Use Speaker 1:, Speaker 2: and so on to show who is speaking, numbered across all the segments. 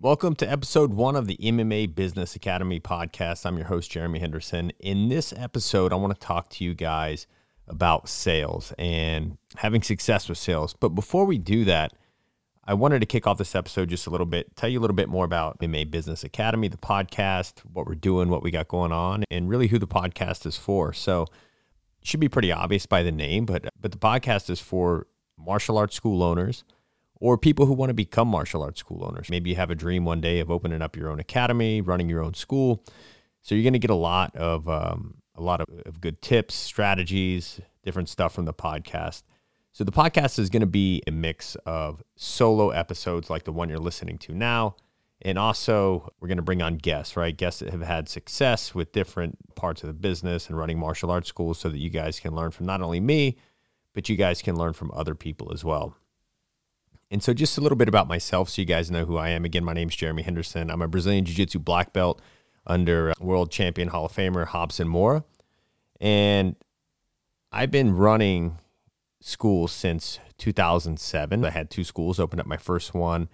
Speaker 1: Welcome to episode one of the MMA Business Academy podcast. I'm your host, Jeremy Henderson. In this episode, I want to talk to you guys about sales and having success with sales. But before we do that, I wanted to kick off this episode just a little bit, tell you a little bit more about MMA Business Academy, the podcast, what we're doing, what we got going on, and really who the podcast is for. So, it should be pretty obvious by the name, but but the podcast is for martial arts school owners or people who want to become martial arts school owners. Maybe you have a dream one day of opening up your own academy, running your own school. So you're going to get a lot of um, a lot of, of good tips, strategies, different stuff from the podcast. So the podcast is going to be a mix of solo episodes like the one you're listening to now. And also, we're going to bring on guests, right? Guests that have had success with different parts of the business and running martial arts schools so that you guys can learn from not only me, but you guys can learn from other people as well. And so, just a little bit about myself so you guys know who I am. Again, my name is Jeremy Henderson. I'm a Brazilian Jiu Jitsu black belt under uh, world champion Hall of Famer Robson Moura. And I've been running schools since 2007. I had two schools, opened up my first one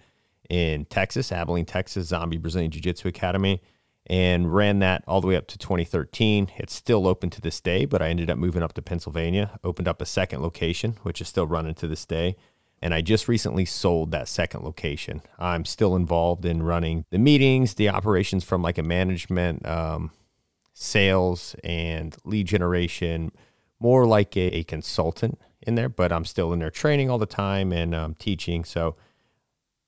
Speaker 1: in Texas, Abilene, Texas, Zombie Brazilian Jiu Jitsu Academy, and ran that all the way up to 2013. It's still open to this day, but I ended up moving up to Pennsylvania, opened up a second location, which is still running to this day and I just recently sold that second location. I'm still involved in running the meetings, the operations from like a management, um, sales, and lead generation, more like a, a, consultant in there, but I'm still in there training all the time and um, teaching. So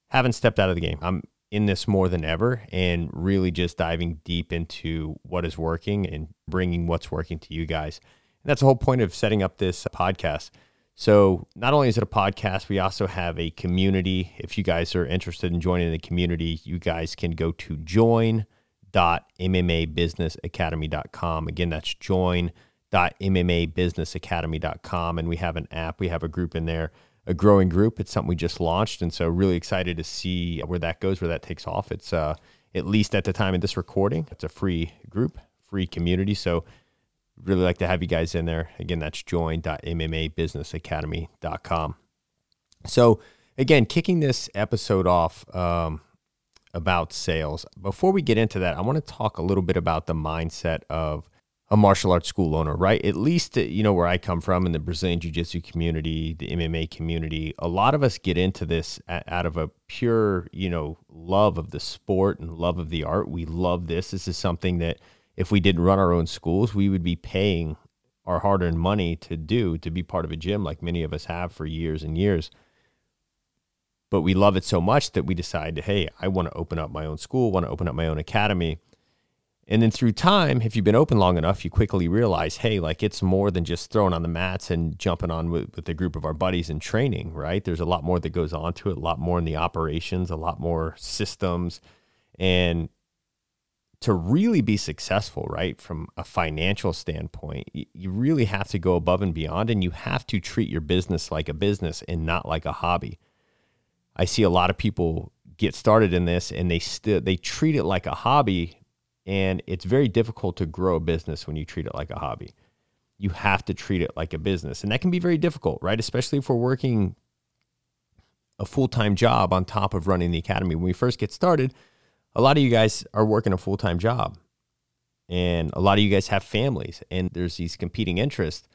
Speaker 1: haven't stepped out of the game. I'm in this more than ever and really just diving deep into what is working and bringing what's working to you guys. And that's the whole point of setting up this podcast so, not only is it a podcast, we also have a community. If you guys are interested in joining the community, you guys can go to join.mmabusinessacademy.com. Again, that's join.mmabusinessacademy.com. And we have an app, we have a group in there, a growing group. It's something we just launched. And so, really excited to see where that goes, where that takes off. It's uh, at least at the time of this recording, it's a free group, free community. So, really like to have you guys in there. Again, that's join.mmabusinessacademy.com. So, again, kicking this episode off um, about sales. Before we get into that, I want to talk a little bit about the mindset of a martial arts school owner, right? At least, uh, you know, where I come from in the Brazilian Jiu Jitsu community, the MMA community, a lot of us get into this out of a pure, you know, love of the sport and love of the art. We love this. This is something that if we didn't run our own schools, we would be paying our hard earned money to do to be part of a gym like many of us have for years and years. But we love it so much that we decide, hey, I want to open up my own school, want to open up my own academy. And then through time, if you've been open long enough, you quickly realize, hey, like it's more than just throwing on the mats and jumping on with, with a group of our buddies and training, right? There's a lot more that goes on to it, a lot more in the operations, a lot more systems. And to really be successful, right, from a financial standpoint, you really have to go above and beyond and you have to treat your business like a business and not like a hobby. I see a lot of people get started in this and they still they treat it like a hobby and it's very difficult to grow a business when you treat it like a hobby. You have to treat it like a business and that can be very difficult, right? Especially if we're working a full-time job on top of running the academy. When we first get started, a lot of you guys are working a full time job, and a lot of you guys have families, and there's these competing interests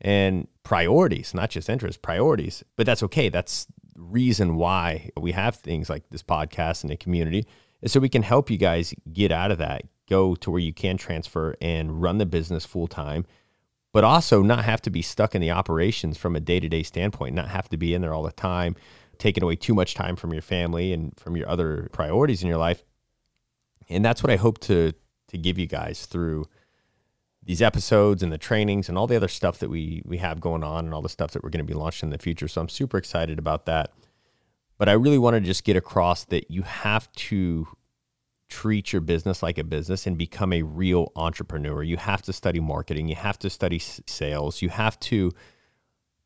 Speaker 1: and priorities, not just interests, priorities. But that's okay. That's reason why we have things like this podcast and the community so we can help you guys get out of that, go to where you can transfer and run the business full time, but also not have to be stuck in the operations from a day to day standpoint, not have to be in there all the time, taking away too much time from your family and from your other priorities in your life and that's what I hope to to give you guys through these episodes and the trainings and all the other stuff that we we have going on and all the stuff that we're going to be launching in the future. So I'm super excited about that. But I really want to just get across that you have to treat your business like a business and become a real entrepreneur. You have to study marketing, you have to study sales, you have to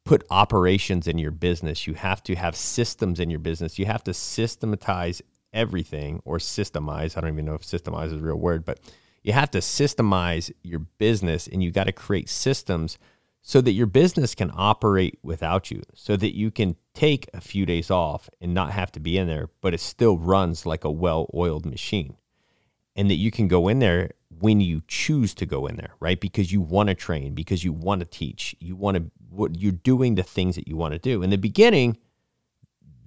Speaker 1: put operations in your business, you have to have systems in your business, you have to systematize everything or systemize. I don't even know if systemize is a real word, but you have to systemize your business and you got to create systems so that your business can operate without you, so that you can take a few days off and not have to be in there, but it still runs like a well oiled machine. And that you can go in there when you choose to go in there, right? Because you want to train, because you want to teach, you want to, what you're doing the things that you want to do. In the beginning,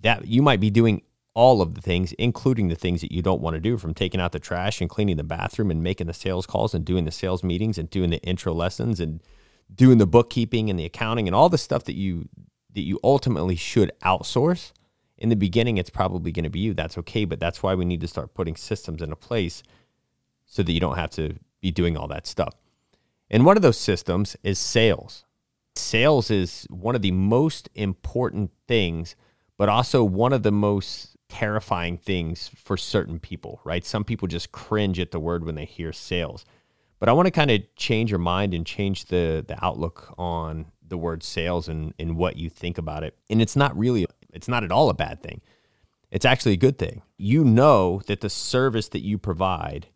Speaker 1: that you might be doing all of the things, including the things that you don't want to do, from taking out the trash and cleaning the bathroom and making the sales calls and doing the sales meetings and doing the intro lessons and doing the bookkeeping and the accounting and all the stuff that you that you ultimately should outsource. In the beginning, it's probably going to be you. That's okay, but that's why we need to start putting systems into place so that you don't have to be doing all that stuff. And one of those systems is sales. Sales is one of the most important things, but also one of the most terrifying things for certain people, right? Some people just cringe at the word when they hear sales. But I want to kind of change your mind and change the the outlook on the word sales and, and what you think about it. And it's not really it's not at all a bad thing. It's actually a good thing. You know that the service that you provide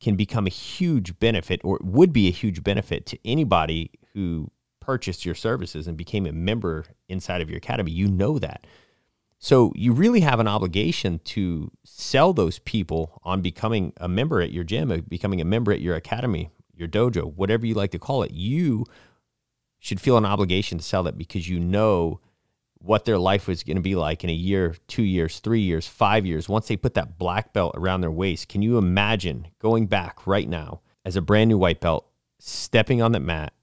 Speaker 1: can become a huge benefit or would be a huge benefit to anybody who purchased your services and became a member inside of your academy. You know that. So you really have an obligation to sell those people on becoming a member at your gym, uh, becoming a member at your academy, your dojo, whatever you like to call it. You should feel an obligation to sell that because you know what their life was going to be like in a year, two years, three years, five years. Once they put that black belt around their waist, can you imagine going back right now as a brand new white belt, stepping on that mat?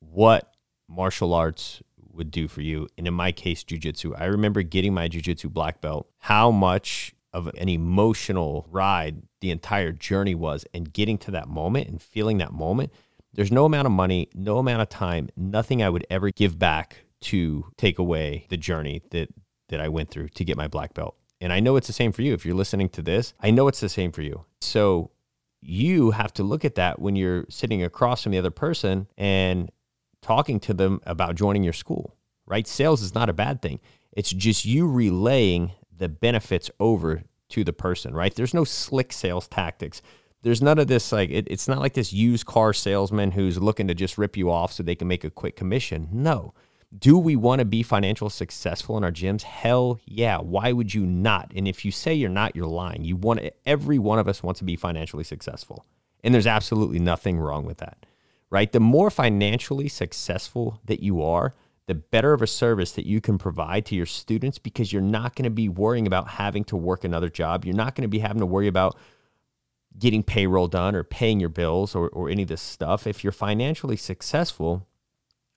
Speaker 1: What martial arts would do for you. And in my case, jujitsu. I remember getting my jujitsu black belt, how much of an emotional ride the entire journey was, and getting to that moment and feeling that moment. There's no amount of money, no amount of time, nothing I would ever give back to take away the journey that that I went through to get my black belt. And I know it's the same for you. If you're listening to this, I know it's the same for you. So you have to look at that when you're sitting across from the other person and talking to them about joining your school, right? Sales is not a bad thing. It's just you relaying the benefits over to the person, right? There's no slick sales tactics. There's none of this like it, it's not like this used car salesman who's looking to just rip you off so they can make a quick commission. No. Do we want to be financial successful in our gyms? Hell yeah. Why would you not? And if you say you're not, you're lying. You want every one of us wants to be financially successful. And there's absolutely nothing wrong with that right? The more financially successful that you are, the better of a service that you can provide to your students because you're not going to be worrying about having to work another job. You're not going to be having to worry about getting payroll done or paying your bills or, or any of this stuff. If you're financially successful,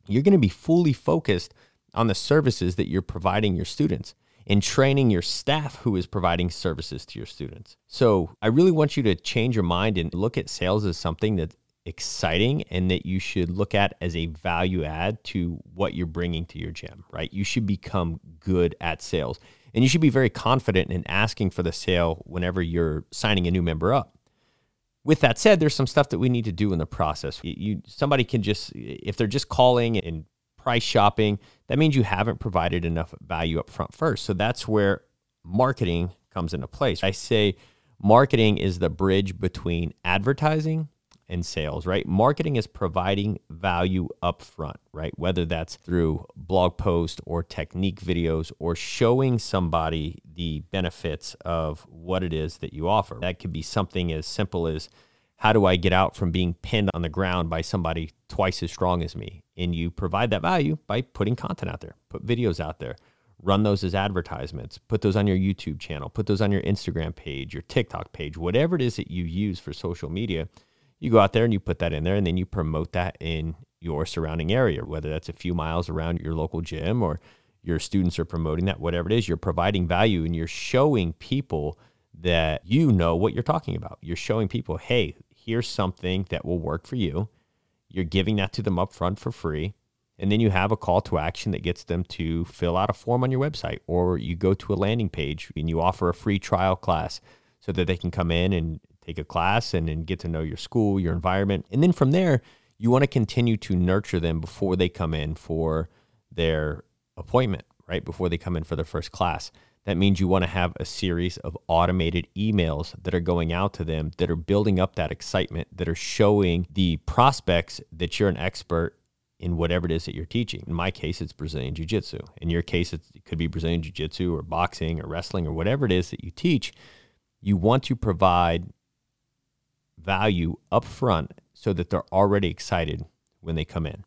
Speaker 1: you're going to be fully focused on the services that you're providing your students and training your staff who is providing services to your students. So I really want you to change your mind and look at sales as something that exciting and that you should look at as a value add to what you're bringing to your gym, right? You should become good at sales and you should be very confident in asking for the sale whenever you're signing a new member up. With that said, there's some stuff that we need to do in the process. You somebody can just if they're just calling and price shopping, that means you haven't provided enough value up front first. So that's where marketing comes into place. I say marketing is the bridge between advertising and sales, right? Marketing is providing value up front, right? Whether that's through blog posts or technique videos or showing somebody the benefits of what it is that you offer. That could be something as simple as how do I get out from being pinned on the ground by somebody twice as strong as me? And you provide that value by putting content out there, put videos out there, run those as advertisements, put those on your YouTube channel, put those on your Instagram page, your TikTok page, whatever it is that you use for social media you go out there and you put that in there and then you promote that in your surrounding area, whether that's a few miles around your local gym or your students are promoting that, whatever it is, you're providing value and you're showing people that you know what you're talking about. You're showing people, hey, here's something that will work for you. You're giving that to them up front for free. And then you have a call to action that gets them to fill out a form on your website, or you go to a landing page and you offer a free trial class so that they can come in and take a class and then get to know your school, your environment. And then from there, you want to continue to nurture them before they come in for their appointment, right? Before they come in for their first class. That means you want to have a series of automated emails that are going out to them, that are building up that excitement, that are showing the prospects that you're an expert in whatever it is that you're teaching. In my case, it's Brazilian Jiu Jitsu. In your case, it could be Brazilian Jiu Jitsu or boxing or wrestling or whatever it is that you teach. You want to provide value up front so that they're already excited when they come in.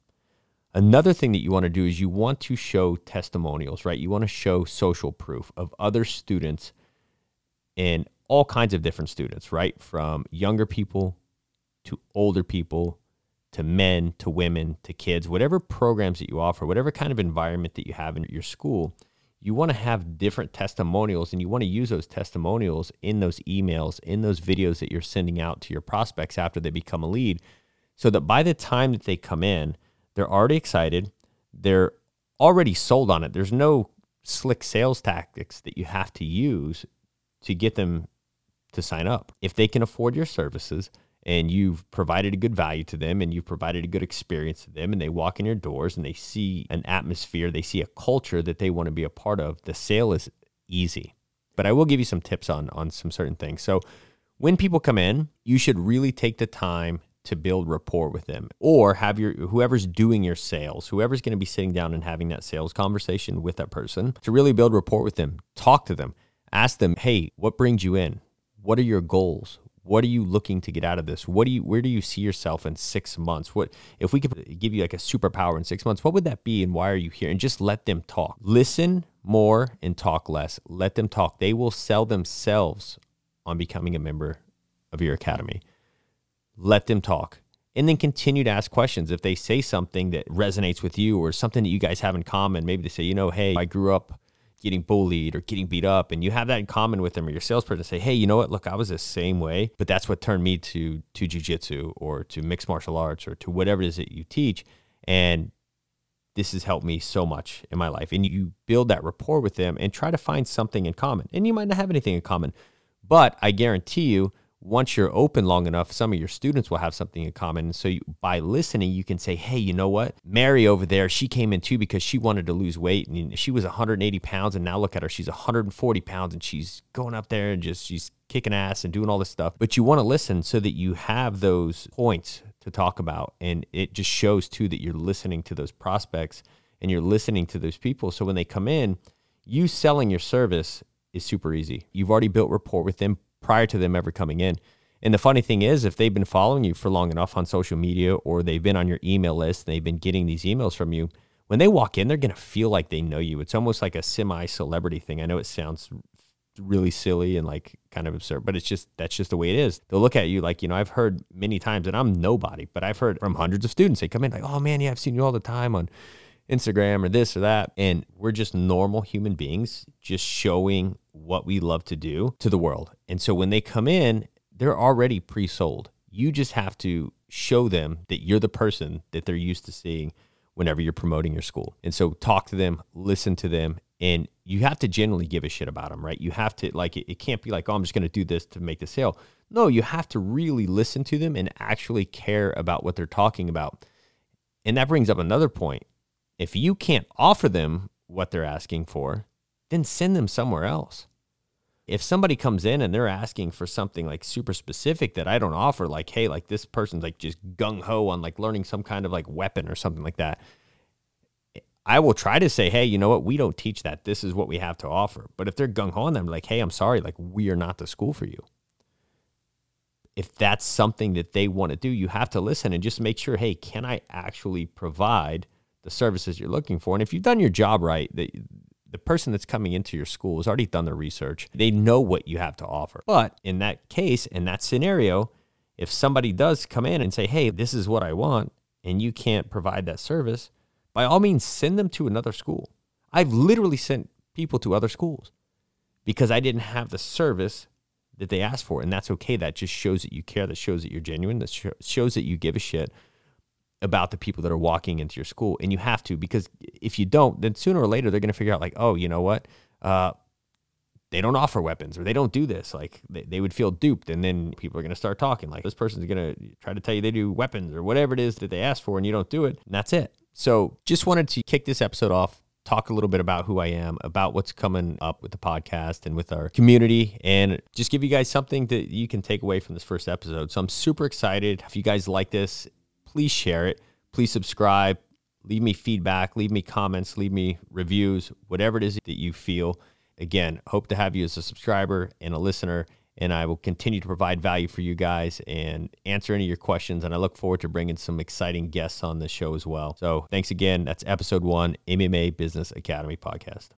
Speaker 1: Another thing that you want to do is you want to show testimonials, right? You want to show social proof of other students and all kinds of different students, right? From younger people to older people to men to women to kids, whatever programs that you offer, whatever kind of environment that you have in your school, you want to have different testimonials and you want to use those testimonials in those emails, in those videos that you're sending out to your prospects after they become a lead, so that by the time that they come in, they're already excited, they're already sold on it. There's no slick sales tactics that you have to use to get them to sign up. If they can afford your services, and you've provided a good value to them and you've provided a good experience to them and they walk in your doors and they see an atmosphere, they see a culture that they want to be a part of, the sale is easy. But I will give you some tips on on some certain things. So when people come in, you should really take the time to build rapport with them or have your whoever's doing your sales, whoever's going to be sitting down and having that sales conversation with that person to really build rapport with them. Talk to them. Ask them, "Hey, what brings you in? What are your goals? What are you looking to get out of this? What do you where do you see yourself in six months? What if we could give you like a superpower in six months? What would that be and why are you here? And just let them talk. Listen more and talk less. Let them talk. They will sell themselves on becoming a member of your academy. Let them talk. And then continue to ask questions. If they say something that resonates with you or something that you guys have in common, maybe they say, you know, hey, I grew up getting bullied or getting beat up and you have that in common with them or your salesperson say hey you know what? Look i was the same way. But that's what turned me to to jiu-jitsu or to mixed martial arts or to whatever it is that you teach and this has helped me so much in my life and you build that rapport with them and try to find something in common and you might not have anything in common but i guarantee you once you're open long enough, some of your students will have something in common. So you, by listening, you can say, "Hey, you know what? Mary over there, she came in too because she wanted to lose weight, and she was 180 pounds, and now look at her, she's 140 pounds, and she's going up there and just she's kicking ass and doing all this stuff." But you want to listen so that you have those points to talk about, and it just shows too that you're listening to those prospects and you're listening to those people. So when they come in, you selling your service is super easy. You've already built rapport with them prior to them ever coming in. And the funny thing is, if they've been following you for long enough on social media or they've been on your email list and they've been getting these emails from you, when they walk in, they're going to feel like they know you. It's almost like a semi celebrity thing. I know it sounds really silly and like kind of absurd, but it's just that's just the way it is. They'll look at you like, you know, I've heard many times, and I'm nobody, but I've heard from hundreds of students. They come in like, oh man, yeah, I've seen you all the time on Instagram or this or that. And we're just normal human beings, just showing what we love to do to the world. And so when they come in, they're already pre sold. You just have to show them that you're the person that they're used to seeing whenever you're promoting your school. And so talk to them, listen to them, and you have to generally give a shit about them, right? You have to, like, it, it can't be like, oh, I'm just going to do this to make the sale. No, you have to really listen to them and actually care about what they're talking about. And that brings up another point if you can't offer them what they're asking for, then send them somewhere else. If somebody comes in and they're asking for something like super specific that I don't offer, like, hey, like this person's like just gung ho on like learning some kind of like weapon or something like that, I will try to say, hey, you know what? We don't teach that. This is what we have to offer. But if they're gung ho on them, like, hey, I'm sorry, like, we are not the school for you. If that's something that they want to do, you have to listen and just make sure, hey, can I actually provide the services you're looking for. And if you've done your job right, the, the person that's coming into your school has already done their research. They know what you have to offer. But in that case, in that scenario, if somebody does come in and say, hey, this is what I want, and you can't provide that service, by all means, send them to another school. I've literally sent people to other schools because I didn't have the service that they asked for. And that's okay. That just shows that you care. That shows that you're genuine. That shows that you give a shit about the people that are walking into your school and you have to because if you don't then sooner or later they're going to figure out like oh you know what uh, they don't offer weapons or they don't do this like they, they would feel duped and then people are going to start talking like this person's going to try to tell you they do weapons or whatever it is that they ask for and you don't do it and that's it so just wanted to kick this episode off talk a little bit about who I am, about what's coming up with the podcast and with our community, and just give you guys something that you can take away from this first episode. So I'm super excited. If you guys like this, please share it. Please subscribe. leave me feedback, leave me comments, leave me reviews, whatever it is that you feel. Again, hope to have you as a subscriber and a listener, and I will continue to provide value for you guys and answer any of your questions. And I look forward to bringing some exciting guests on the show as well. So thanks again. That's episode one, MMA Business Academy podcast.